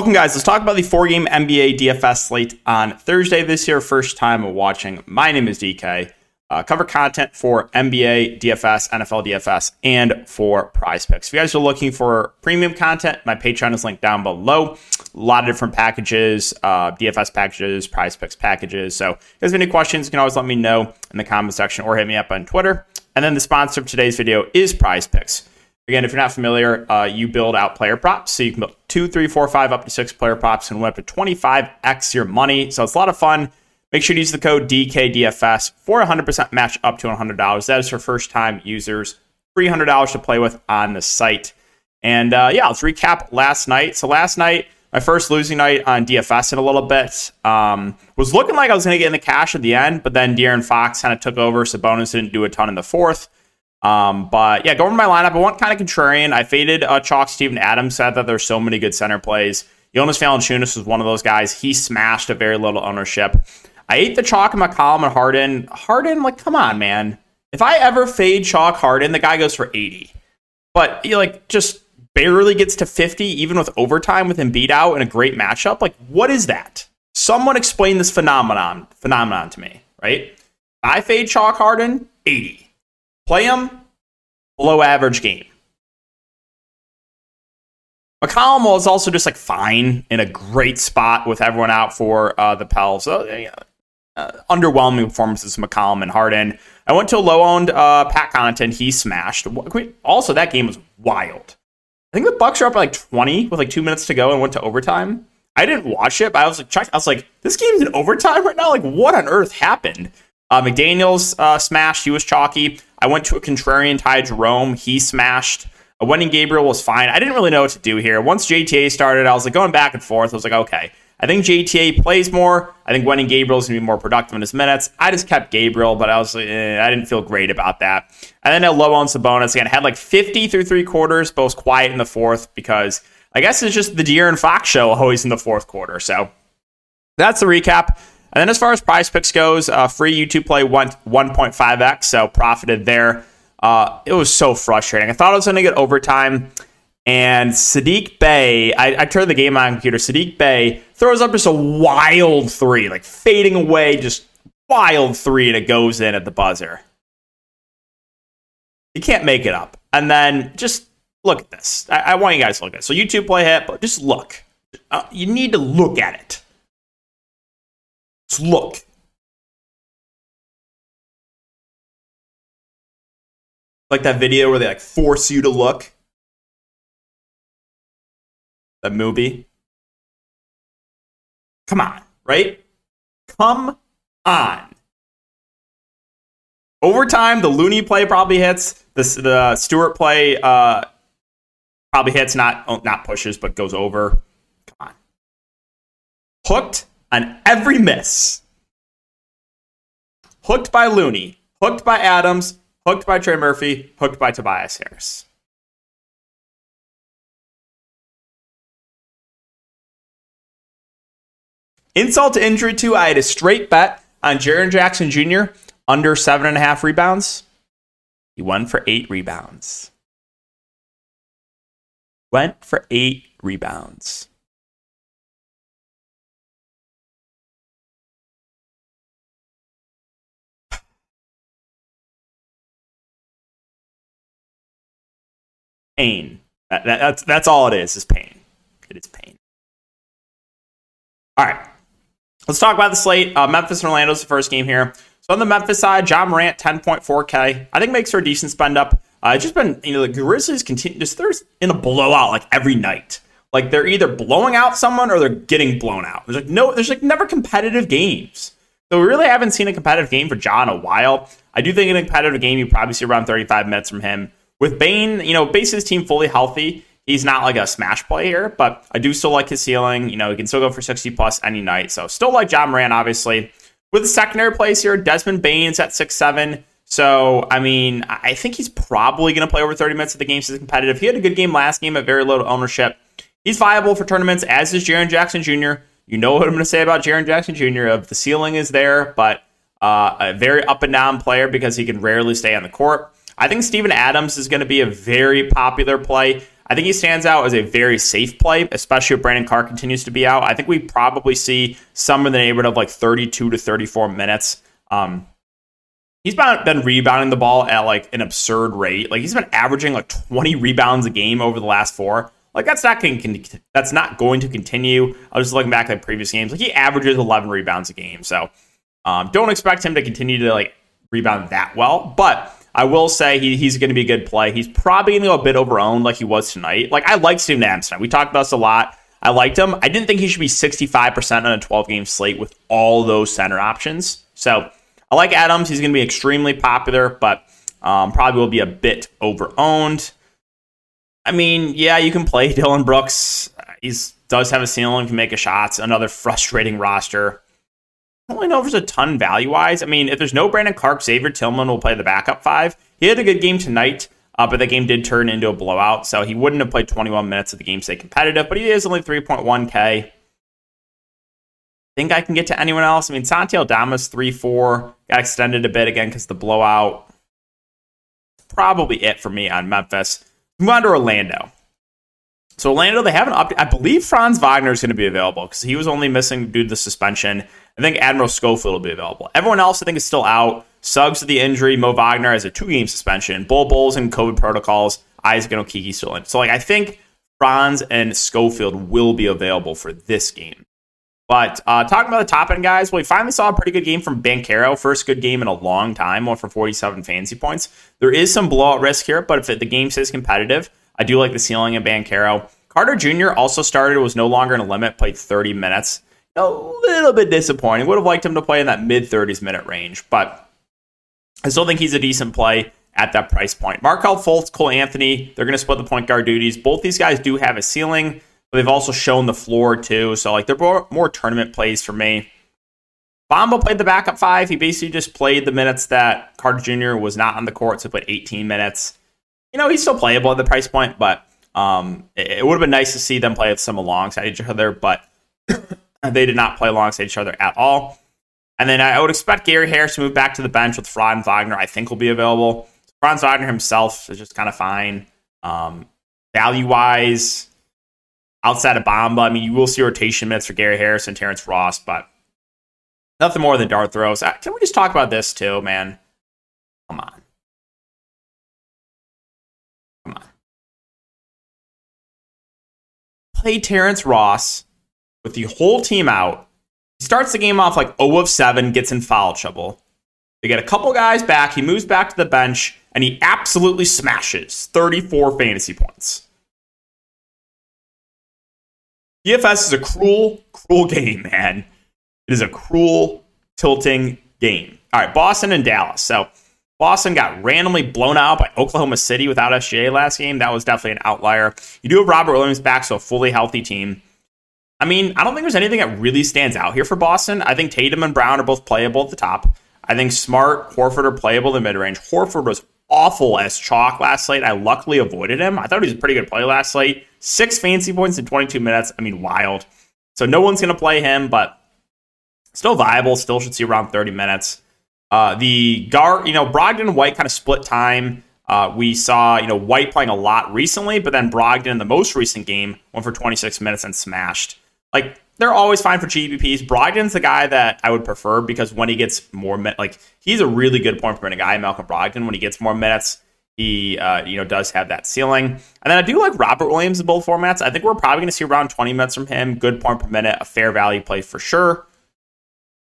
Welcome, guys. Let's talk about the four game NBA DFS slate on Thursday this year. First time watching. My name is DK. Uh, cover content for NBA DFS, NFL DFS, and for prize picks. If you guys are looking for premium content, my Patreon is linked down below. A lot of different packages, uh, DFS packages, prize picks packages. So if have any questions, you can always let me know in the comment section or hit me up on Twitter. And then the sponsor of today's video is Prize Picks. Again, if you're not familiar, uh, you build out player props. So you can build two, three, four, five, up to six player props and win up to 25x your money. So it's a lot of fun. Make sure to use the code DKDFS for 100% match up to $100. That is for first time users. $300 to play with on the site. And uh, yeah, let's recap last night. So last night, my first losing night on DFS in a little bit. Um, was looking like I was going to get in the cash at the end, but then De'Aaron Fox kind of took over. Sabonis didn't do a ton in the fourth. Um, but yeah, going to my lineup, I went kind of contrarian. I faded uh, Chalk Steven Adams, said that there's so many good center plays. Jonas Valanciunas was one of those guys. He smashed a very little ownership. I ate the chalk in McCollum and Harden. Harden, like, come on, man. If I ever fade chalk Harden, the guy goes for 80. But he like just barely gets to 50, even with overtime with him beat out in a great matchup. Like, what is that? Someone explain this phenomenon phenomenon to me, right? I fade chalk Harden, 80. Play him below average game. McCollum was also just like fine in a great spot with everyone out for uh, the Pels. So, uh, underwhelming performances from McCollum and Harden. I went to a low owned uh, Pat Connaughton. He smashed. Also, that game was wild. I think the Bucks are up like 20 with like two minutes to go and went to overtime. I didn't watch it, but I was like. I was like, this game's in overtime right now. Like, what on earth happened? Uh, McDaniel's uh, smashed. He was chalky. I went to a contrarian Ty Jerome. He smashed. Uh, Wenyen Gabriel was fine. I didn't really know what to do here. Once JTA started, I was like going back and forth. I was like, okay. I think JTA plays more. I think Wenyen Gabriel's going to be more productive in his minutes. I just kept Gabriel, but I was eh, I didn't feel great about that. And then a low on Sabonis again. Had like 50 through three quarters, both quiet in the fourth because I guess it's just the De'Aaron Fox show always in the fourth quarter. So that's the recap. And then as far as prize picks goes, uh, free YouTube play went 1.5x, so profited there. Uh, it was so frustrating. I thought I was going to get overtime. And Saddiq Bey, I, I turned the game on computer. Saddiq Bey throws up just a wild three, like fading away, just wild three, and it goes in at the buzzer. You can't make it up. And then just look at this. I, I want you guys to look at it. So YouTube play hit, but just look. Uh, you need to look at it. Look. Like that video where they like force you to look. That movie. Come on, right? Come on. Over time, the Looney play probably hits. The, the Stewart play uh, probably hits, not not pushes, but goes over. Come on. Hooked on every miss. Hooked by Looney, hooked by Adams, hooked by Trey Murphy, hooked by Tobias Harris. Insult to injury, too. I had a straight bet on Jaren Jackson Jr. under seven and a half rebounds. He won for eight rebounds. Went for eight rebounds. Pain. That, that, that's that's all it is. Is pain. It is pain. All right. Let's talk about the slate. Uh, Memphis and Orlando's the first game here. So on the Memphis side, Ja Morant, 10.4K. I think makes for a decent spend up. Uh, it's just been, you know, the Grizzlies continue, just they're in a blowout like every night. Like they're either blowing out someone or they're getting blown out. There's like no, there's like never competitive games. So we really haven't seen a competitive game for Ja in a while. I do think in a competitive game, you probably see around 35 minutes from him. With Bane, you know, base his team fully healthy, he's not like a smash player, but I do still like his ceiling. You know, he can still go for 60 plus any night. So still like Ja Morant, obviously. With the secondary place here, Desmond Bane's at six seven. So, I mean, I think he's probably going to play over 30 minutes of the game. So competitive. He had a good game last game at very low ownership. He's viable for tournaments, as is Jaren Jackson Jr. You know what I'm going to say about Jaren Jackson Jr. Of the ceiling is there, but uh, a very up and down player because he can rarely stay on the court. I think Steven Adams is going to be a very popular play. I think he stands out as a very safe play, especially if Brandon Clarke continues to be out. I think we probably see some in the neighborhood of like 32 to 34 minutes. Um, he's been, rebounding the ball at like an absurd rate. Like he's been averaging like 20 rebounds a game over the last four. Like that's not going that's not going to continue. I was just looking back at previous games. Like he averages 11 rebounds a game. So um, don't expect him to continue to like rebound that well. But I will say he, he's going to be a good play. He's probably going to go a bit overowned like he was tonight. Like I like Steven Adams tonight. We talked about this a lot. I liked him. I didn't think he should be 65% on a 12 game slate with all those center options. So I like Adams. He's going to be extremely popular, but um, probably will be a bit overowned. I mean, yeah, you can play Dillon Brooks. He does have a ceiling, can make a shots. Another frustrating roster. I don't really know if there's a ton value wise. I mean, if there's no Brandon Clarke, Xavier Tillman will play the backup five. He had a good game tonight, uh, but the game did turn into a blowout, so he wouldn't have played 21 minutes if the game stayed competitive. But he is only 3.1k think I can get to anyone else. I mean, Santi Aldama's 3 4, got extended a bit again because the blowout. Probably it for me on Memphis. Move on to Orlando. So Orlando, they haven't up. I believe Franz Wagner is going to be available because he was only missing due to the suspension. I think Admiral Schofield will be available. Everyone else, I think, is still out. Suggs to the injury. Mo Wagner has a two-game suspension. Bol Bol's and COVID protocols. Isaac and Okeke still in. So, like, I think Franz and Schofield will be available for this game. But uh, talking about the top end guys, well, we finally saw a pretty good game from Banchero. First good game in a long time, one for 47 fantasy points. There is some blowout risk here, but if the game stays competitive, I do like the ceiling of Banchero. Carter Jr. also started, was no longer in a limit, played 30 minutes. A little bit disappointing. Would have liked him to play in that mid 30s minute range, but I still think he's a decent play at that price point. Markelle Fultz, Cole Anthony, they're going to split the point guard duties. Both these guys do have a ceiling. But they've also shown the floor too. So like they're more, more tournament plays for me. Bamba played the backup five. He basically just played the minutes that Carter Jr. was not on the court, so put 18 minutes. You know, he's still playable at the price point, but um, it, it would have been nice to see them play some alongside each other, but they did not play alongside each other at all. And then I would expect Gary Harris to move back to the bench with Franz Wagner. I think will be available. Franz Wagner himself is just kind of fine. Um, value wise, outside of Bamba, I mean, you will see rotation minutes for Gary Harris and Terrence Ross, but nothing more than dart throws. Uh, can we just talk about this too, man? Play Terrence Ross with the whole team out. He starts the game off like 0 of 7, gets in foul trouble. They get a couple guys back. He moves back to the bench, and he absolutely smashes 34 fantasy points. DFS is a cruel, cruel game, man. It is a cruel, tilting game. All right, Boston and Dallas. So Boston got randomly blown out by Oklahoma City without SGA last game. That was definitely an outlier. You do have Robert Williams back, so a fully healthy team. I mean, I don't think there's anything that really stands out here for Boston. I think Tatum and Brown are both playable at the top. I think Smart, Horford are playable in the mid range. Horford was awful as chalk last night. I luckily avoided him. I thought he was a pretty good play last night. Six fancy points in 22 minutes. I mean, wild. So no one's going to play him, but still viable. Still should see around 30 minutes. Uh, the guard, you know, Brogdon and White kind of split time. Uh, we saw, you know, White playing a lot recently, but then Brogdon in the most recent game went for 26 minutes and smashed. Like they're always fine for GPPs. Brogdon's the guy that I would prefer because when he gets more minutes, like he's a really good point per minute guy, Malcolm Brogdon. When he gets more minutes, he uh, you know does have that ceiling. And then I do like Robert Williams in both formats. I think we're probably going to see around 20 minutes from him. Good point per minute, a fair value play for sure.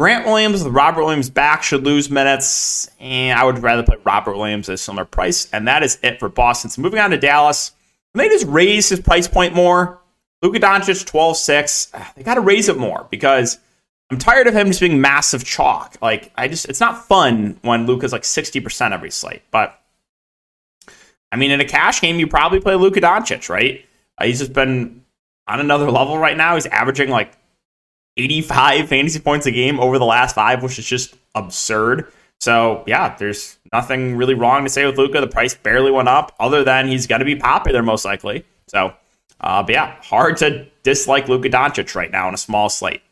Grant Williams with Robert Williams back should lose minutes, and I would rather play Robert Williams at a similar price. And that is it for Boston. So moving on to Dallas, they just raise his price point more. Luka Doncic 12 6. They got to raise it more because I'm tired of him just being massive chalk. Like, I just, it's not fun when Luka's like 60% every slate. But, I mean, in a cash game, you probably play Luka Doncic, right? Uh, he's just been on another level right now. He's averaging like 85 fantasy points a game over the last five, which is just absurd. So, yeah, there's nothing really wrong to say with Luka. The price barely went up, other than he's going to be popular most likely. So, uh, but yeah, hard to dislike Luka Doncic right now on a small slate.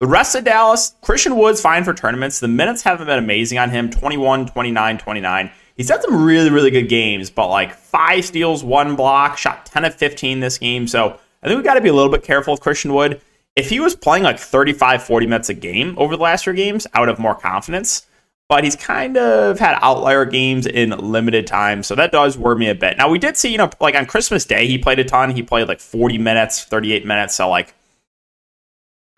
The rest of Dallas, Christian Wood's fine for tournaments. The minutes haven't been amazing on him 21, 29, 29. He's had some really, really good games, but like five steals, one block, shot 10 of 15 this game. So I think we got to be a little bit careful with Christian Wood. If he was playing like 35, 40 minutes a game over the last three games, I would have more confidence. But he's kind of had outlier games in limited time. So that does worry me a bit. Now, we did see, you know, like on Christmas Day, he played a ton. He played like 40 minutes, 38 minutes. So, like,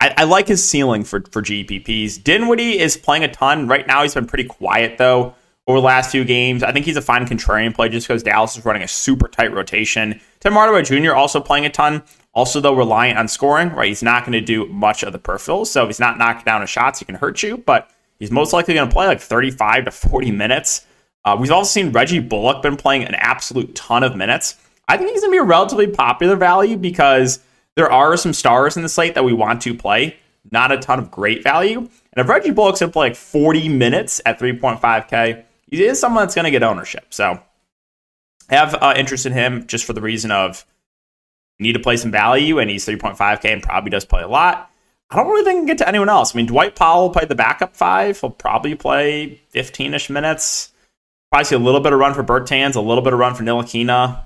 I, I like his ceiling for, for GPPs. Dinwiddie is playing a ton. Right now, he's been pretty quiet, though over the last few games. I think he's a fine contrarian play just because Dallas is running a super tight rotation. Tim Hardaway Jr. also playing a ton. Also, though, reliant on scoring, right? He's not going to do much of the peripherals. So if he's not knocking down his shots, he can hurt you, but he's most likely going to play like 35 to 40 minutes. Uh, we've also seen Reggie Bullock been playing an absolute ton of minutes. I think he's going to be a relatively popular value because there are some stars in the slate that we want to play, not a ton of great value. And if Reggie Bullock's going to play like 40 minutes at 3.5K, he is someone that's going to get ownership. So have uh, interest in him just for the reason of need to play some value, and he's 3.5K and probably does play a lot. I don't really think I can get to anyone else. I mean, Dwight Powell played the backup five. He'll probably play 15 ish minutes. Probably see a little bit of run for Bertans, a little bit of run for Ntilikina.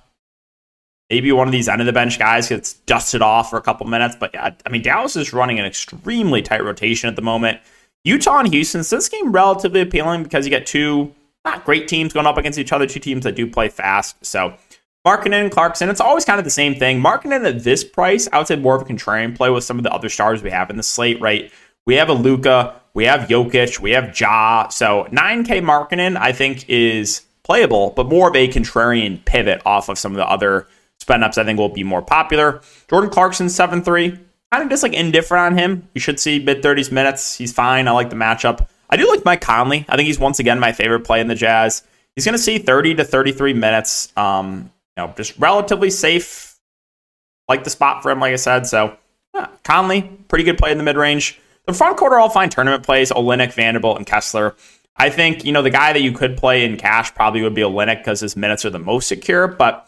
Maybe one of these end of the bench guys gets dusted off for a couple minutes. But yeah, I mean, Dallas is running an extremely tight rotation at the moment. Utah and Houston, this game relatively appealing because you get two not great teams going up against each other, two teams that do play fast. So Markkanen and Clarkson, it's always kind of the same thing. Markkanen at this price, I would say more of a contrarian play with some of the other stars we have in the slate, right? We have a Luka, we have Jokic, we have Ja. So 9K Markkanen, I think, is playable, but more of a contrarian pivot off of some of the other spend ups I think will be more popular. Jordan Clarkson, 7 3. Kind of just like indifferent on him. You should see mid 30s minutes. He's fine. I like the matchup. I do like Mike Conley. I think he's once again my favorite play in the Jazz. He's going to see 30 to 33 minutes. Um, know, just relatively safe. Like the spot for him, like I said. So yeah, Conley, pretty good play in the mid range. The front court are all fine tournament plays. Olynyk, Vanderbilt, and Kessler. I think you know the guy that you could play in cash probably would be Olynyk because his minutes are the most secure. But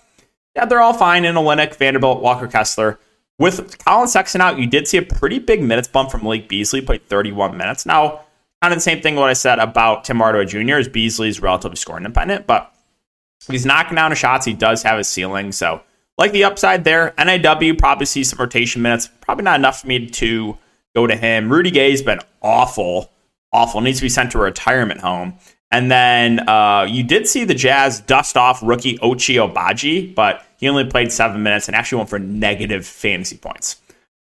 yeah, they're all fine in Olynyk, Vanderbilt, Walker Kessler. With Collin Sexton out, you did see a pretty big minutes bump from Malik Beasley, played 31 minutes. Now, kind of the same thing what I said about Tim Hardaway Jr. is Beasley's relatively scoring independent, but he's knocking down his shots. He does have a ceiling. So like the upside there. NAW probably sees some rotation minutes. Probably not enough for me to go to him. Rudy Gay's been awful, awful. Needs to be sent to a retirement home. And then uh, you did see the Jazz dust off rookie Ochai Agbaji, but he only played seven minutes and actually went for negative fantasy points.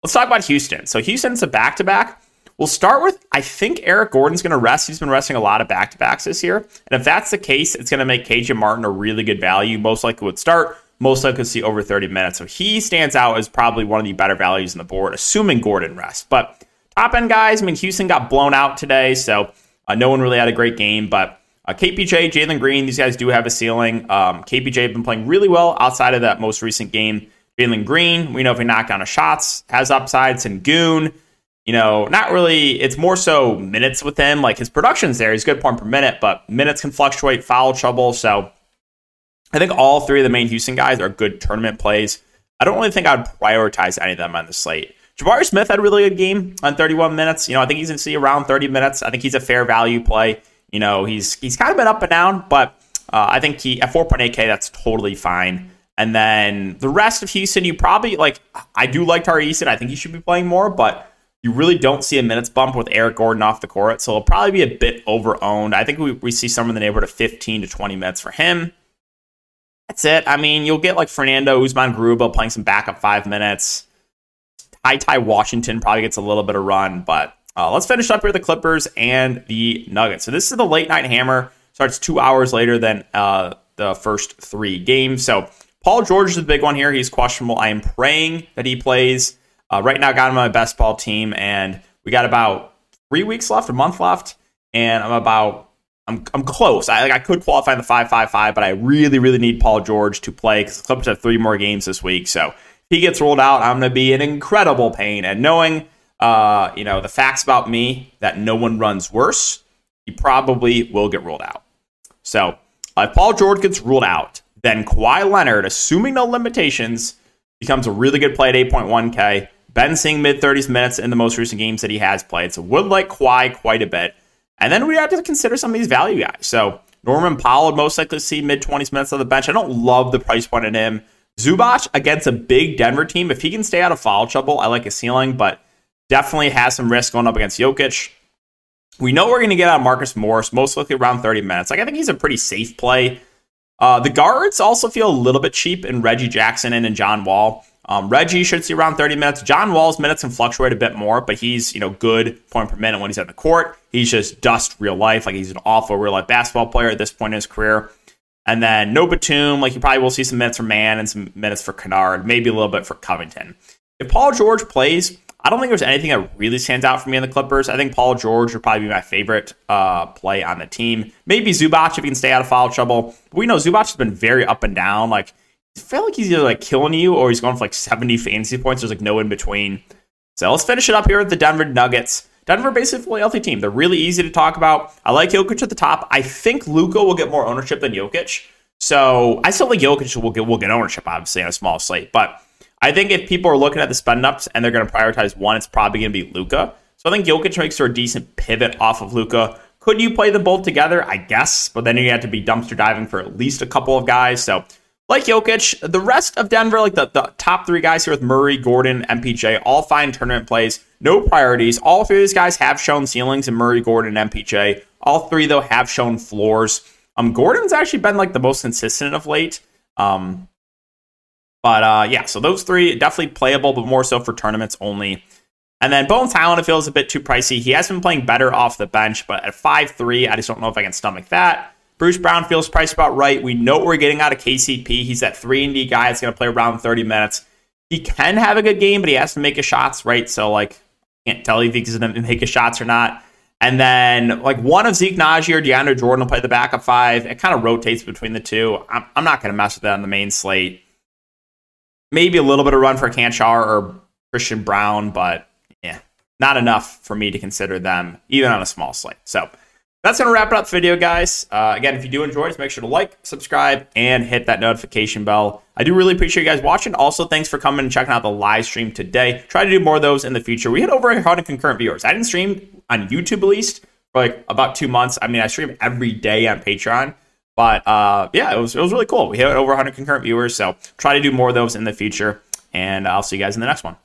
Let's talk about Houston. So Houston's a back to back. We'll start with I think Eric Gordon's going to rest. He's been resting a lot of back to backs this year. And if that's the case, it's going to make KJ Martin a really good value. Most likely would start, most likely see over 30 minutes. So he stands out as probably one of the better values in the board, assuming Gordon rests. But top end guys, I mean, Houston got blown out today, so uh, no one really had a great game. But uh, KPJ, Jalen Green, these guys do have a ceiling. Um, KPJ have been playing really well outside of that most recent game. Jalen Green, we know if he knock down his shots, has upsides. And Goon, you know, not really. It's more so minutes with him. Like his production's there. He's good point per minute, but minutes can fluctuate, foul trouble. So I think all three of the main Houston guys are good tournament plays. I don't really think I'd prioritize any of them on the slate. Jabari Smith had a really good game on 31 minutes. You know, I think he's going to see around 30 minutes. I think he's a fair value play. You know, he's he's kind of been up and down, but uh, I think he at 4.8K, that's totally fine. And then the rest of Houston, you probably like. I do like Tari Eason. I think he should be playing more, but you really don't see a minutes bump with Eric Gordon off the court, so it'll probably be a bit over owned. I think we, we see somewhere in the neighborhood of 15 to 20 minutes for him. That's it. I mean, you'll get like Fernando Usman Garuba playing some backup five minutes. Ty Ty Washington probably gets a little bit of run, but uh, let's finish up here the Clippers and the Nuggets. So this is the late night hammer. Starts two hours later than uh, the first three games. So Paul George is the big one here. He's questionable. I am praying that he plays. Uh, right now, I got him on my best ball team, and we got about three weeks left, a month left, and I'm about I'm I'm close. I like I could qualify in the five five five, but I really really need Paul George to play because the Clippers have three more games this week. So if he gets rolled out, I'm going to be in incredible pain. And knowing, uh, you know, the facts about me that no one runs worse, he probably will get rolled out. So if Paul George gets ruled out, then Kawhi Leonard, assuming no limitations, becomes a really good play at 8.1K. Been seeing mid 30s minutes in the most recent games that he has played. So would like Kawhi quite a bit. And then we have to consider some of these value guys. So Norman Powell most likely see mid 20s minutes on the bench. I don't love the price point in him. Zubac against a big Denver team, if he can stay out of foul trouble, I like his ceiling, but definitely has some risk going up against Jokic. We know we're going to get out Marcus Morris, most likely around 30 minutes. Like, I think he's a pretty safe play. Uh, the guards also feel a little bit cheap in Reggie Jackson and in John Wall. Um, Reggie should see around 30 minutes. John Wall's minutes can fluctuate a bit more, but he's, you know, good point per minute when he's on the court. He's just dust real life. Like he's an awful real life basketball player at this point in his career. And then no Batum, like you probably will see some minutes for Mann and some minutes for Kennard, maybe a little bit for Covington. If Paul George plays, I don't think there's anything that really stands out for me in the Clippers. I think Paul George would probably be my favorite uh, play on the team. Maybe Zubac if he can stay out of foul trouble. We know Zubac has been very up and down. Like, I feel like he's either like killing you or he's going for like 70 fantasy points. There's like no in between. So let's finish it up here with the Denver Nuggets. Denver basically healthy team. They're really easy to talk about. I like Jokic at the top. I think Luka will get more ownership than Jokic. So I still think Jokic will get will get ownership, obviously, on a small slate. But I think if people are looking at the spend ups and they're going to prioritize one, it's probably going to be Luka. So I think Jokic makes for a decent pivot off of Luka. Could you play them both together? I guess, but then you have to be dumpster diving for at least a couple of guys. So like Jokic, the rest of Denver, like the, the top three guys here with Murray, Gordon, MPJ, all fine tournament plays, no priorities. All three of these guys have shown ceilings in Murray, Gordon, MPJ. All three, though, have shown floors. Um, Gordon's actually been like the most consistent of late. Um, but uh, yeah, so those three definitely playable, but more so for tournaments only. And then Bones Hyland, it feels a bit too pricey. He has been playing better off the bench, but at 5 3, I just don't know if I can stomach that. Bruce Brown feels priced about right. We know what we're getting out of KCP. He's that 3 and D guy that's going to play around 30 minutes. He can have a good game, but he has to make his shots, right? So, like, can't tell if he's going to make his shots or not. And then, like, one of Zeke Nnaji or DeAndre Jordan will play the backup five. It kind of rotates between the two. I'm, I'm not going to mess with that on the main slate. Maybe a little bit of run for Cancar or Christian Braun, but yeah, not enough for me to consider them even on a small slate. So, that's going to wrap it up video, guys. Uh, again, if you do enjoy, just make sure to like, subscribe, and hit that notification bell. I do really appreciate you guys watching. Also, thanks for coming and checking out the live stream today. Try to do more of those in the future. We had over 100 concurrent viewers. I didn't stream on YouTube at least for like about two months. I mean, I stream every day on Patreon. But uh, yeah, it was, it was really cool. We had over 100 concurrent viewers. So try to do more of those in the future. And I'll see you guys in the next one.